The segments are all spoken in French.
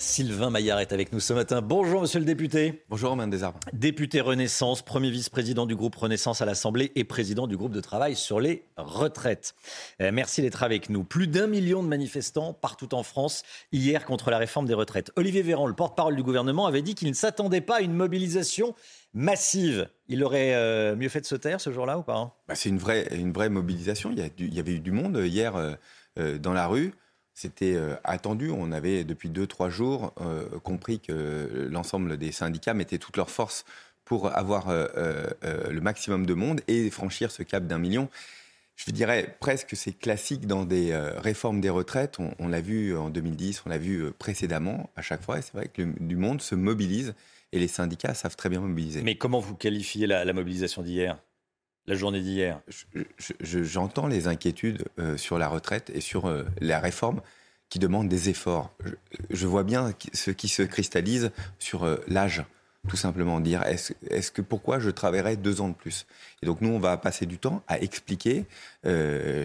Sylvain Maillard est avec nous ce matin. Bonjour, monsieur le député. Bonjour, Romain Desarbres. Député Renaissance, premier vice-président du groupe Renaissance à l'Assemblée et président du groupe de travail sur les retraites. Euh, merci d'être avec nous. Plus d'un million de manifestants partout en France hier contre la réforme des retraites. Olivier Véran, le porte-parole du gouvernement, avait dit qu'il ne s'attendait pas à une mobilisation massive. Il aurait euh, mieux fait de se taire ce jour-là ou pas? Hein bah, C'est une vraie, une vraie mobilisation. Il y, a du- il y avait eu du monde hier euh, euh, dans la rue. C'était euh, attendu. On avait depuis deux, trois jours euh, compris que l'ensemble des syndicats mettaient toutes leurs forces pour avoir euh, le maximum de monde et franchir ce cap d'un million. Je dirais presque c'est classique dans des réformes des retraites. On, l'a vu en 2010, on l'a vu précédemment à chaque fois. Et c'est vrai que du monde se mobilise et les syndicats savent très bien mobiliser. Mais comment vous qualifiez la mobilisation d'hier? La journée d'hier je- je- j'entends les inquiétudes euh, sur la retraite et sur euh, la réforme qui demandent des efforts. Je, je vois bien ce qui se cristallise sur euh, l'âge, tout simplement dire est-ce que pourquoi je travaillerais deux ans de plus? Et donc nous, on va passer du temps à expliquer,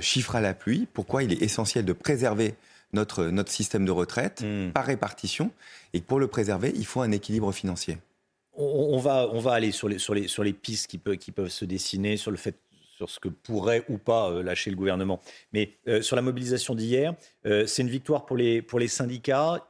chiffre à la pluie, pourquoi il est essentiel de préserver notre, notre système de retraite Hmm. par répartition et que pour le préserver, il faut un équilibre financier. On, va, on va aller sur les, sur les, sur les pistes qui, peut- qui peuvent se dessiner, sur le fait sur ce que pourrait ou pas euh, lâcher le gouvernement. Mais euh, sur la mobilisation d'hier, euh, c'est une victoire pour les, pour les syndicats.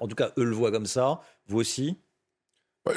en tout cas, eux le voient comme ça. Vous aussi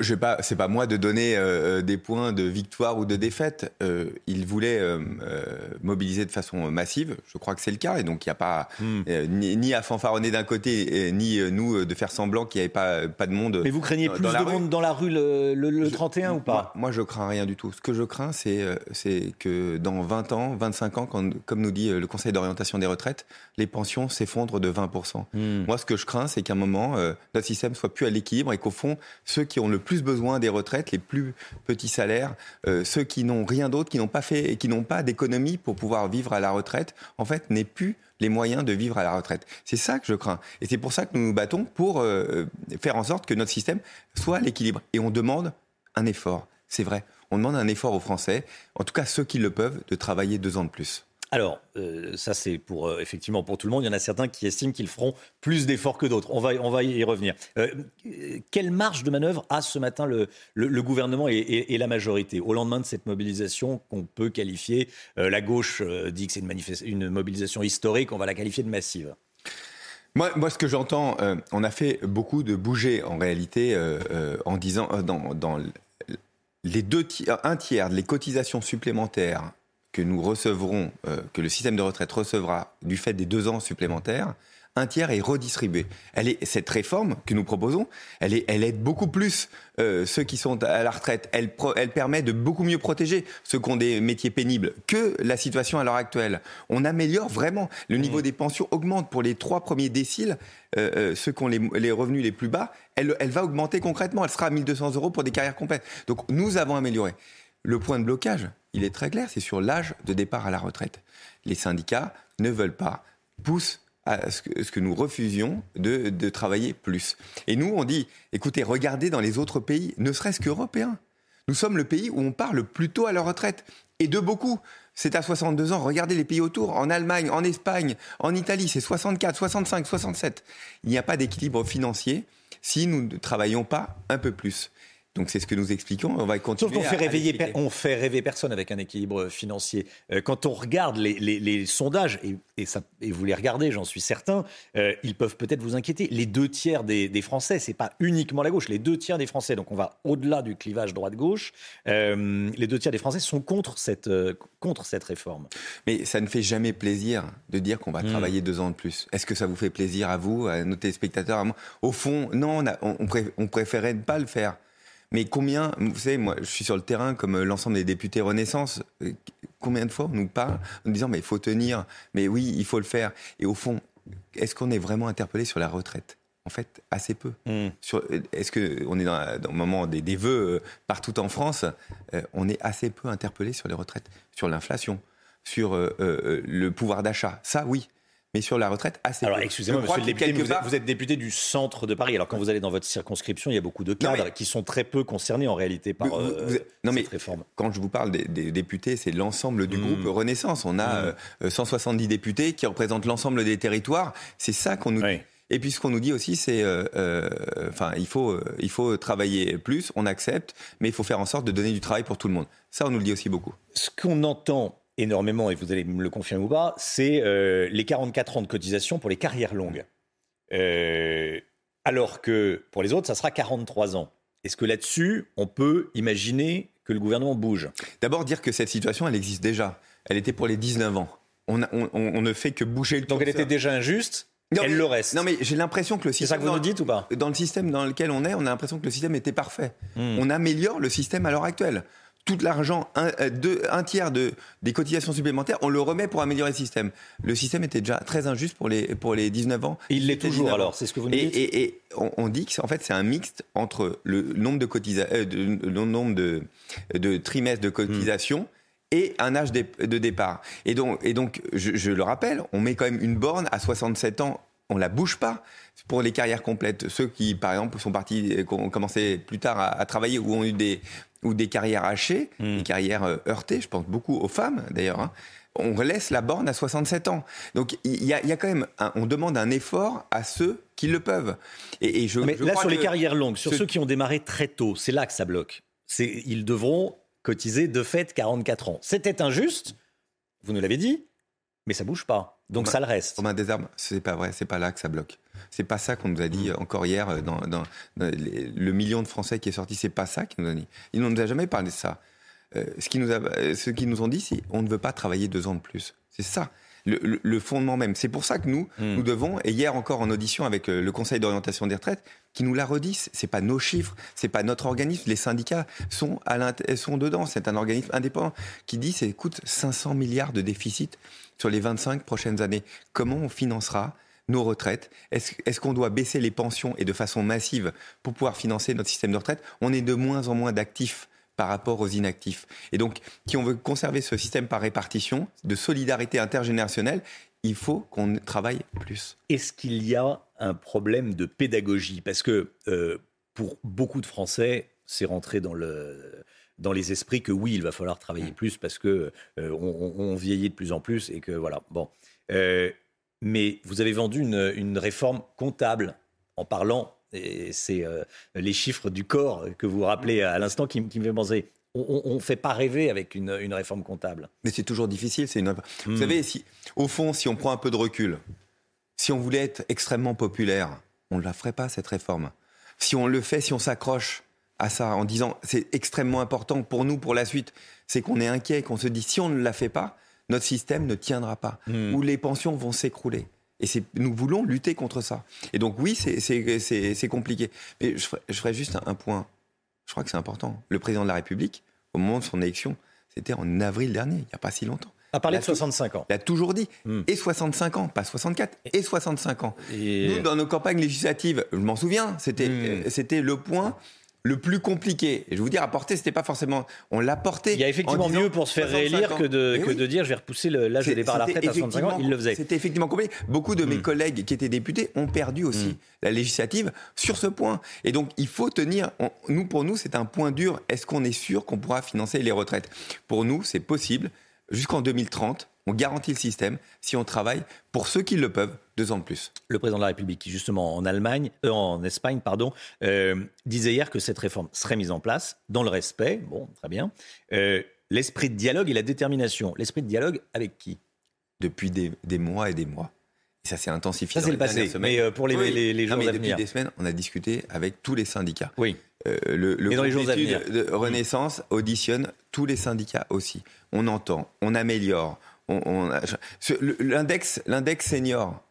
Je pas, c'est pas moi de donner euh, des points de victoire ou de défaite. Euh, il voulait euh, euh, mobiliser de façon massive. Je crois que c'est le cas, et donc il n'y a pas Hmm. euh, ni, ni à fanfaronner d'un côté, et ni euh, nous euh, de faire semblant qu'il n'y avait pas pas de monde. Mais vous craignez plus de monde dans la rue le, le- le Je- 31 ou pas? moi, moi, je crains rien du tout. Ce que je crains, c'est euh, c'est que dans 20 ans, 25 ans, quand, comme nous dit euh, le Conseil d'orientation des retraites, les pensions s'effondrent de 20%. Hmm. Moi, ce que je crains, c'est qu'à un moment, euh, notre système soit plus à l'équilibre et qu'au fond, ceux qui ont le plus besoin des retraites, les plus petits salaires, euh, ceux qui n'ont rien d'autre, qui n'ont pas fait et qui n'ont pas d'économie pour pouvoir vivre à la retraite, en fait, n'aient plus les moyens de vivre à la retraite. C'est ça que je crains. Et c'est pour ça que nous nous battons pour euh, faire en sorte que notre système soit à l'équilibre. Et on demande un effort. C'est vrai. On demande un effort aux Français, en tout cas ceux qui le peuvent, de travailler deux ans de plus. Alors, euh, ça c'est pour euh, effectivement pour tout le monde. Il y en a certains qui estiment qu'ils feront plus d'efforts que d'autres. On va, y revenir. Euh, quelle marge de manœuvre a ce matin le, gouvernement et, la majorité au lendemain de cette mobilisation qu'on peut qualifier La gauche dit que c'est une, mobilisation historique. On va la qualifier de massive? Moi, ce que j'entends, on a fait beaucoup de bouger en réalité en disant dans, les deux un tiers des cotisations supplémentaires que nous recevrons, euh, que le système de retraite recevra du fait des deux ans supplémentaires, un tiers est redistribué. Elle est, cette réforme que nous proposons, elle, est, elle aide beaucoup plus euh, ceux qui sont à la retraite. Elle, pro- elle permet de beaucoup mieux protéger ceux qui ont des métiers pénibles que la situation à l'heure actuelle. On améliore vraiment. Le niveau des pensions augmente pour les trois premiers déciles. euh, euh, ceux qui ont les, les revenus les plus bas, elle, elle va augmenter concrètement. Elle sera à 1200 euros pour des carrières complètes. Donc nous avons amélioré. Le point de blocage, il est très clair, c'est sur l'âge de départ à la retraite. Les syndicats ne veulent pas, poussent à ce que, nous refusions de, de travailler plus. Et nous, on dit, écoutez, regardez dans les autres pays, ne serait-ce qu'européens. Nous sommes le pays où on part le plus tôt à la retraite. Et de beaucoup. C'est à 62 ans. Regardez les pays autour. En Allemagne, en Espagne, en Italie, c'est 64, 65, 67. Il n'y a pas d'équilibre financier si nous ne travaillons pas un peu plus. Donc c'est ce que nous expliquons. On va continuer. Sauf qu'on à- fait, réveiller, on fait rêver personne avec un équilibre financier. Euh, quand on regarde les, les- les sondages, et, et ça, et vous les regardez, j'en suis certain, euh, ils peuvent peut-être vous inquiéter. Les deux tiers des, des Français, c'est pas uniquement la gauche, les deux tiers des Français, donc on va au-delà du clivage droite-gauche, euh, les deux tiers des Français sont contre cette, euh, contre cette réforme. Mais ça ne fait jamais plaisir de dire qu'on va Hmm. travailler deux ans de plus. Est-ce que ça vous fait plaisir à vous, à nos téléspectateurs à moi? Au fond, non, on, a- on- on pré- on préférait ne pas le faire. Mais combien, vous savez, moi, je suis sur le terrain comme euh, l'ensemble des députés Renaissance. euh, Combien de fois on nous parle en disant, mais il faut tenir, mais oui, il faut le faire. Et au fond, est-ce qu'on est vraiment interpellé sur la retraite? En fait, assez peu. Hmm. Sur- Est-ce qu'on est dans, le moment des, des vœux euh, partout en France euh, On est assez peu interpellé sur les retraites, sur l'inflation, sur euh, euh, le pouvoir d'achat? Ça, oui. Mais sur la retraite, assez Alors, excusez-moi, monsieur le député, vous êtes, part- vous êtes député du centre de Paris. Alors, quand vous allez dans votre circonscription, il y a beaucoup de cadres mais- qui sont très peu concernés en réalité par Vous- vous- euh, non, mais- réforme. Quand je vous parle des, des députés, c'est l'ensemble du groupe Renaissance. On a Mm. euh, 170 députés qui représentent l'ensemble des territoires. C'est ça qu'on nous Oui. dit. Et puis ce qu'on nous dit aussi, c'est, euh, euh, enfin, il faut, euh, il faut travailler plus. On accepte, mais il faut faire en sorte de donner du travail pour tout le monde. Ça, on nous le dit aussi beaucoup. Ce qu'on entend énormément, et vous allez me le confirmer ou pas, c'est euh, les 44 ans de cotisation pour les carrières longues. Euh, alors que pour les autres, ça sera 43 ans. Est-ce que là-dessus, on peut imaginer que le gouvernement bouge? D'abord, dire que cette situation, elle existe déjà. Elle était pour les 19 ans. On, a- on- on- on ne fait que bouger le Donc elle était déjà injuste, Non, elle mais- le reste. Non, mais j'ai l'impression que le c'est ça système. que vous nous dites ou pas? Dans le système dans lequel on est, on a l'impression que le système était parfait. Hmm. On améliore le système à l'heure actuelle. Tout l'argent, un, euh, deux- un tiers de, des cotisations supplémentaires, on le remet pour améliorer le système. Le système était déjà très injuste pour les, pour les 19 ans. Et il l'est toujours 19 ans. alors, c'est ce que vous nous Et, dites et- et on, on dit que c'est- en fait c'est un mixte entre le nombre de cotisa- euh, de- le nombre de, de trimestres de cotisation et un âge de départ. Et donc, et donc je, je le rappelle, on met quand même une borne à 67 ans. On la bouge pas pour les carrières complètes. Ceux qui, par exemple, sont partis, euh, qui ont commencé plus tard à, à travailler ou ont eu des ou des carrières hachées, Hmm. des carrières euh, heurtées. Je pense beaucoup aux femmes d'ailleurs. hein. On laisse la borne à 67 ans. Donc il y a, il y a quand même, un- on demande un effort à ceux qui le peuvent. Et, et je, Mais je là, crois sur les carrières longues, sur ce- ceux qui ont démarré très tôt, c'est là que ça bloque. Ils devront cotiser de fait 44 ans. C'était injuste, vous nous l'avez dit, mais ça bouge pas. Donc ça le reste. Romain Desarmes, c'est pas vrai, c'est pas là que ça bloque. C'est pas ça qu'on nous a Mm. dit euh, encore hier euh, dans, dans- dans les- le million de Français qui est sorti. C'est pas ça qu'ils nous a dit. Ils ne nous a jamais parlé de ça. Euh, ce qu'ils nous, a- euh, ce qu'ils nous ont dit, c'est on ne veut pas travailler deux ans de plus. C'est ça. Le, le- le fondement même. C'est pour ça que nous, Mm. nous devons, et hier encore en audition avec le Conseil d'orientation des retraites, qui nous l'a redit, c'est- pas nos chiffres, c'est pas notre organisme, les syndicats sont, à sont dedans, c'est un organisme indépendant qui dit, c'est écoute, 500 milliards de déficit sur les 25 prochaines années. Comment on financera nos retraites? Est-ce qu'on doit baisser les pensions et de façon massive pour pouvoir financer notre système de retraite? On est de moins en moins d'actifs par rapport aux inactifs. Et donc, si on veut conserver ce système par répartition, de solidarité intergénérationnelle, il faut qu'on travaille plus. Est-ce qu'il y a un problème de pédagogie? Parce que euh, pour beaucoup de Français, c'est rentré dans le dans les esprits que oui, il va falloir travailler plus parce que euh, on, vieillit de plus en plus et que voilà. Bon, Euh, mais vous avez vendu une, une réforme comptable en parlant, et c'est euh, les chiffres du corps que vous rappelez à l'instant qui, me fait penser. On ne fait pas rêver avec une, une réforme comptable. Mais c'est toujours difficile. C'est une... Vous Hmm. savez, si, au fond, si on prend un peu de recul, si on voulait être extrêmement populaire, on ne la ferait pas, cette réforme. Si on le fait, si on s'accroche à ça en disant c'est extrêmement important pour nous, pour la suite, c'est qu'on est inquiet, qu'on se dit si on ne la fait pas, notre système ne tiendra pas, Hmm. ou les pensions vont s'écrouler. Et nous voulons lutter contre ça. Et donc oui, c'est- compliqué. Mais je ferai, je ferai juste un, un point. Je crois que c'est important. Le président de la République, au moment de son élection, c'était en avril dernier, il n'y a pas si longtemps. À parler La de 65 ans. Il a toujours dit. Hmm. Et 65 ans, pas 64, et 65 ans. Et- Nous, dans nos campagnes législatives, je m'en souviens, c'était Hmm. c'était le point le plus compliqué. Et je vous dire, à porter, c'était pas forcément. On l'a porté. Il y a effectivement mieux pour se faire 65 réélire que de, que oui. de dire je vais repousser l'âge de départ à la retraite à 65 ans. effectivement- Il le faisait. C'était effectivement compliqué. Beaucoup de mes Mm. collègues qui étaient députés ont perdu aussi Mm. la législative sur ce point. Et donc, il faut tenir. on- nous, pour nous, c'est un point dur. Est-ce qu'on est sûr qu'on pourra financer les retraites? Pour nous, c'est possible. Jusqu'en 2030, on garantit le système si on travaille pour ceux qui le peuvent deux ans de plus. Le président de la République, qui justement en Allemagne, euh, en Espagne, pardon, euh, disait hier que cette réforme serait mise en place dans le respect. Bon, très bien. Euh, L'esprit de dialogue et la détermination. L'esprit de dialogue avec qui? Depuis des, des mois et des mois. Et ça s'est intensifié. Ça, c'est le passé. Mais euh, pour les, Oui. les, les Non, jours mais à depuis venir. des semaines, on a discuté avec tous les syndicats. Oui. Euh, le le Mais dans les jours à venir. de Renaissance auditionne tous les syndicats aussi. On entend, on améliore. On, on- l'index, l'index senior,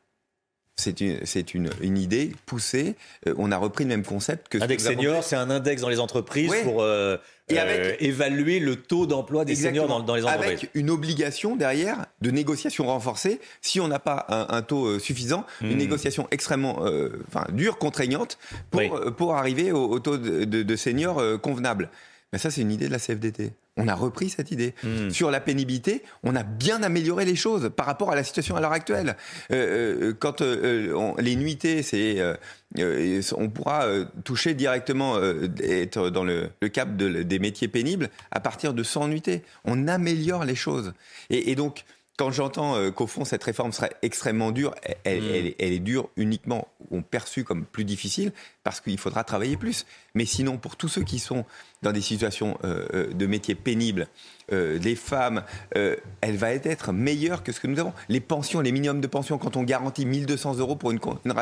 c'est une, c'est une, une idée poussée. Euh, on a repris le même concept que. Index senior, c'est un index dans les entreprises pour euh, et avec, euh, évaluer le taux d'emploi des seniors dans, dans, les entreprises. Avec une obligation derrière de négociation renforcée. Si on n'a pas un, un, taux suffisant, une hmm. négociation extrêmement enfin, dure, contraignante, pour, oui. pour arriver au, au taux de, de, de seniors convenable. Mais ça, c'est une idée de la CFDT. On a repris cette idée. Mmh. Sur la pénibilité, on a bien amélioré les choses par rapport à la situation à l'heure actuelle. Euh, euh, quand euh, on, les nuitées, c'est, euh, euh on pourra toucher directement, être dans le, le cap de, des métiers pénibles à partir de 100 nuitées. On améliore les choses. Et, et donc, quand j'entends euh, qu'au fond cette réforme serait extrêmement dure, elle, mmh. elle, elle est dure uniquement ou perçue comme plus difficile parce qu'il faudra travailler plus. Mais sinon, pour tous ceux qui sont dans des situations euh, euh de métiers pénibles, euh, les femmes, elle va être meilleure que ce que nous avons. Les pensions, les minimums de pension, quand on garantit 1200 euros pour une, une,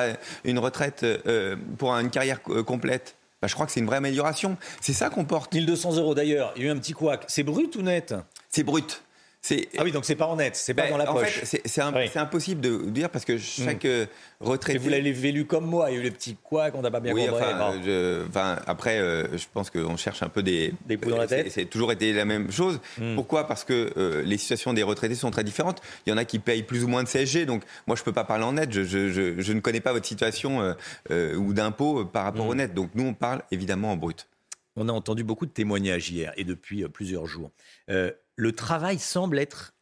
une retraite, pour une carrière complète, bah, je crois que c'est une vraie amélioration. C'est ça qu'on porte. 1200 euros d'ailleurs, il y a eu un petit couac. C'est brut ou net? C'est brut. Ah oui, donc c'est pas en net, c'est pas ben, dans la poche. En fait, c'est oui. impossible de dire parce que chaque mmh. retraité. Et vous l'avez vélu comme moi, il y a eu les petits quoi qu'on n'a pas bien oui, compris. Enfin, je, enfin, après, euh, je pense qu'on cherche un peu des. Des dans la tête. C'est toujours été la même chose. Mmh. Pourquoi? Parce que euh, les situations des retraités sont très différentes. Il y en a qui payent plus ou moins de CSG, donc moi je peux pas parler en net. Je, je, je, je ne connais pas votre situation euh, euh ou d'impôt par rapport mmh. au net. Donc nous on parle évidemment en brut. On a entendu beaucoup de témoignages hier et depuis euh, plusieurs jours. Euh, le travail semble être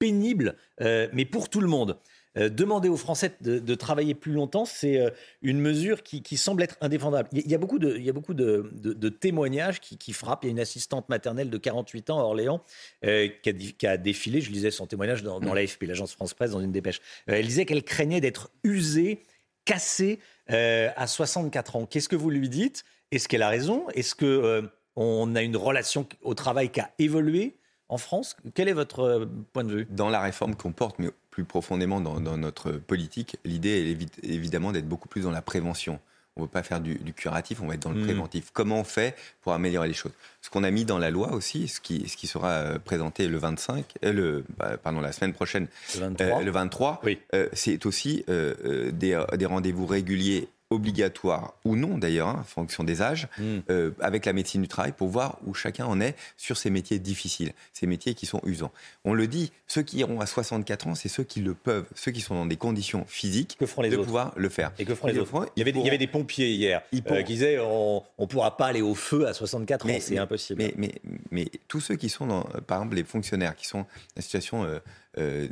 pénible, euh, mais pour tout le monde. Euh, demander aux Français de, travailler plus longtemps, c'est euh, une mesure qui, semble être indéfendable. Il y a beaucoup de, témoignages qui, frappent. Il y a une assistante maternelle de 48 ans à Orléans qui, a, défilé, je lisais son témoignage dans, dans l'AFP, l'agence France-Presse, dans une dépêche. Elle disait qu'elle craignait d'être usée, cassée à 64 ans. Qu'est-ce que vous lui dites? Est-ce qu'elle a raison? Est-ce que on a une relation au travail qui a évolué? En France. Quel est votre euh, point de vue? Dans la réforme qu'on porte, mais plus profondément dans, dans notre politique, l'idée est évidemment d'être beaucoup plus dans la prévention. On ne veut pas faire du, du, curatif, on va être dans le mmh. préventif. Comment on fait pour améliorer les choses? Ce qu'on a mis dans la loi aussi, ce qui, ce qui sera euh, présenté le 25, euh, le, bah, pardon, la semaine prochaine, le 23, euh, le 23 oui. euh, c'est aussi des, des rendez-vous réguliers obligatoire ou non d'ailleurs, hein, en fonction des âges, mmh. euh, avec la médecine du travail pour voir où chacun en est sur ces métiers difficiles, ces métiers qui sont usants. On le dit, ceux qui iront à 64 ans, c'est ceux qui le peuvent, ceux qui sont dans des conditions physiques que feront les de autres pouvoir le faire. Et que feront les, les autres feront, il, y avait, pourront... il y avait des pompiers hier euh, qui disaient on ne pourra pas aller au feu à 64 mais, ans, c'est impossible. Mais, mais, mais, tous ceux qui sont, dans, par exemple, les fonctionnaires qui sont dans une situation euh, euh,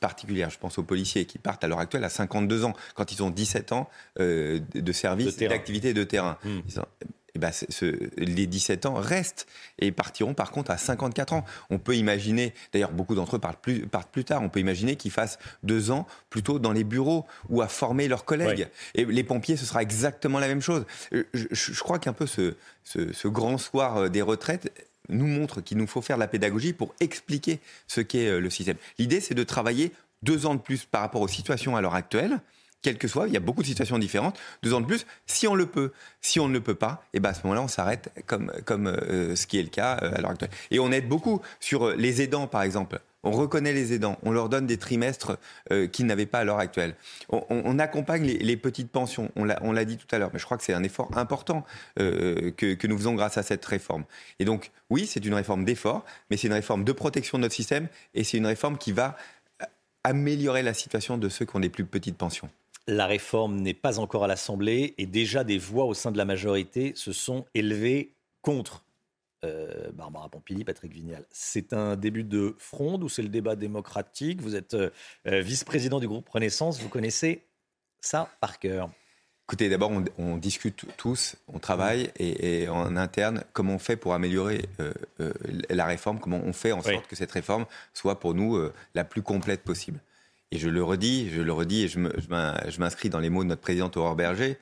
particulière. Je pense aux policiers qui partent à l'heure actuelle à 52 ans, quand ils ont 17 ans euh, de service, d'activité de terrain. Mmh. Ils ont, eh ben, ce, les 17 ans restent et partiront par contre à 54 ans. On peut imaginer, d'ailleurs beaucoup d'entre eux partent plus, partent plus tard, on peut imaginer qu'ils fassent deux ans plutôt dans les bureaux ou à former leurs collègues. Et les pompiers, ce sera exactement la même chose. Je, je, je crois qu'un peu ce, ce, ce grand soir des retraites nous montre qu'il nous faut faire de la pédagogie pour expliquer ce qu'est euh, le système. L'idée, c'est de travailler deux ans de plus par rapport aux situations à l'heure actuelle, quelle que soit, il y a beaucoup de situations différentes, deux ans de plus, si on le peut. Si on ne le peut pas, et ben à ce moment-là, on s'arrête comme, comme euh, ce qui est le cas euh, à l'heure actuelle. Et on aide beaucoup sur les aidants, par exemple. On reconnaît les aidants, on leur donne des trimestres euh, qu'ils n'avaient pas à l'heure actuelle. On, accompagne les, petites pensions, on l'a dit tout à l'heure, mais je crois que c'est un effort important euh, que, que, nous faisons grâce à cette réforme. Et donc, oui, c'est une réforme d'effort, mais c'est une réforme de protection de notre système et c'est une réforme qui va améliorer la situation de ceux qui ont des plus petites pensions. La réforme n'est pas encore à l'Assemblée et déjà des voix au sein de la majorité se sont élevées contre euh, Barbara Pompili, Patrick Vignal. C'est un début de fronde ou c'est le débat démocratique? Vous êtes euh, vice-président du groupe Renaissance, vous connaissez ça par cœur? Écoutez, d'abord, on, on, discute tous, on travaille et, et, en interne comment on fait pour améliorer euh, euh, la réforme, comment on fait en sorte oui. que cette réforme soit pour nous euh, la plus complète possible? Et je le redis, je le redis et je m'inscris dans les mots de notre présidente Aurore Berger,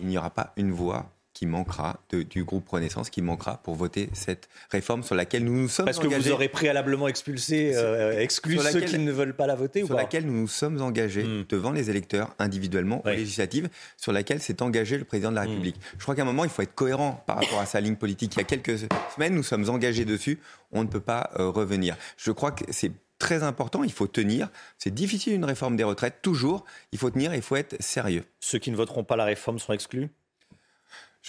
il n'y aura pas une voix qui manquera de, du groupe Renaissance qui manquera pour voter cette réforme sur laquelle nous nous sommes Parce engagés. Parce que vous aurez préalablement expulsé, euh, exclu ceux qui ne veulent pas la voter Sur ou pas laquelle nous nous sommes engagés mmh. devant les électeurs individuellement oui. aux législatives, sur laquelle s'est engagé le président de la République. Mmh. Je crois qu'à un moment, il faut être cohérent par rapport à sa ligne politique. Il y a quelques semaines, nous sommes engagés dessus. On ne peut pas euh, revenir. Je crois que c'est très important. Il faut tenir. C'est difficile une réforme des retraites, toujours. Il faut tenir, il faut être sérieux. Ceux qui ne voteront pas la réforme sont exclus?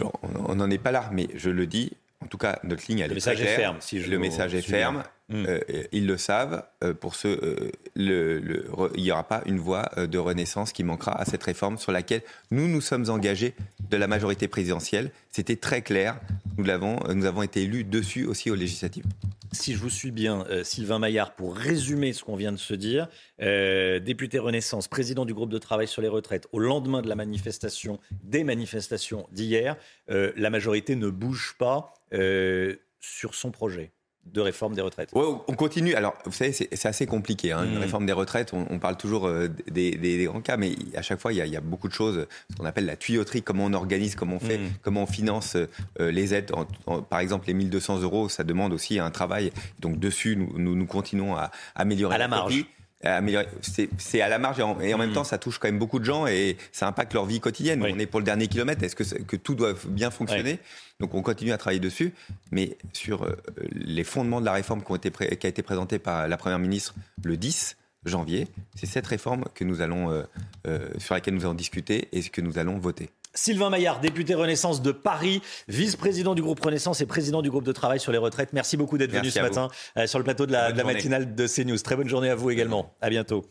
On n'en est pas là, mais je le dis, en tout cas, notre ligne, elle le est très claire. Ferme, si je le message est ferme. Hmm. Euh, ils le savent. Euh, pour ceux, euh, le, il n'y aura pas une voie de renaissance qui manquera à cette réforme sur laquelle nous nous sommes engagés de la majorité présidentielle. C'était très clair. Nous l'avons, nous avons été élus dessus aussi aux législatives. Si je vous suis bien, Sylvain Maillard, pour résumer ce qu'on vient de se dire, député Renaissance, président du groupe de travail sur les retraites, au lendemain de la manifestation, des manifestations d'hier, la majorité ne bouge pas sur son projet de réforme des retraites. on continue. Alors, vous savez, c'est assez compliqué. Hein, Une mmh. réforme des retraites, on, parle toujours euh, des, grands cas, mais à chaque fois, il y a, beaucoup de choses, ce qu'on appelle la tuyauterie, comment on organise, comment on fait, mmh. comment on finance euh, les aides. par exemple, les 1200 euros, ça demande aussi un travail. Donc, dessus, nous, nous, continuons à améliorer à la marge. C'est à la marge et en, même mmh. temps, ça touche quand même beaucoup de gens et ça impacte leur vie quotidienne. On est pour le dernier kilomètre. Est-ce que, que, tout doit bien fonctionner Donc on continue à travailler dessus. Mais sur euh, les fondements de la réforme qui, ont été qui a été présentée par la Première ministre le 10 janvier, c'est cette réforme que nous allons, euh, euh, sur laquelle nous allons discuter et que nous allons voter. Sylvain Maillard, député Renaissance de Paris, vice-président du groupe Renaissance et président du groupe de travail sur les retraites. Merci beaucoup d'être venu ce matin euh, sur le plateau de la, de la matinale de CNews. Très bonne journée à vous également. À bientôt.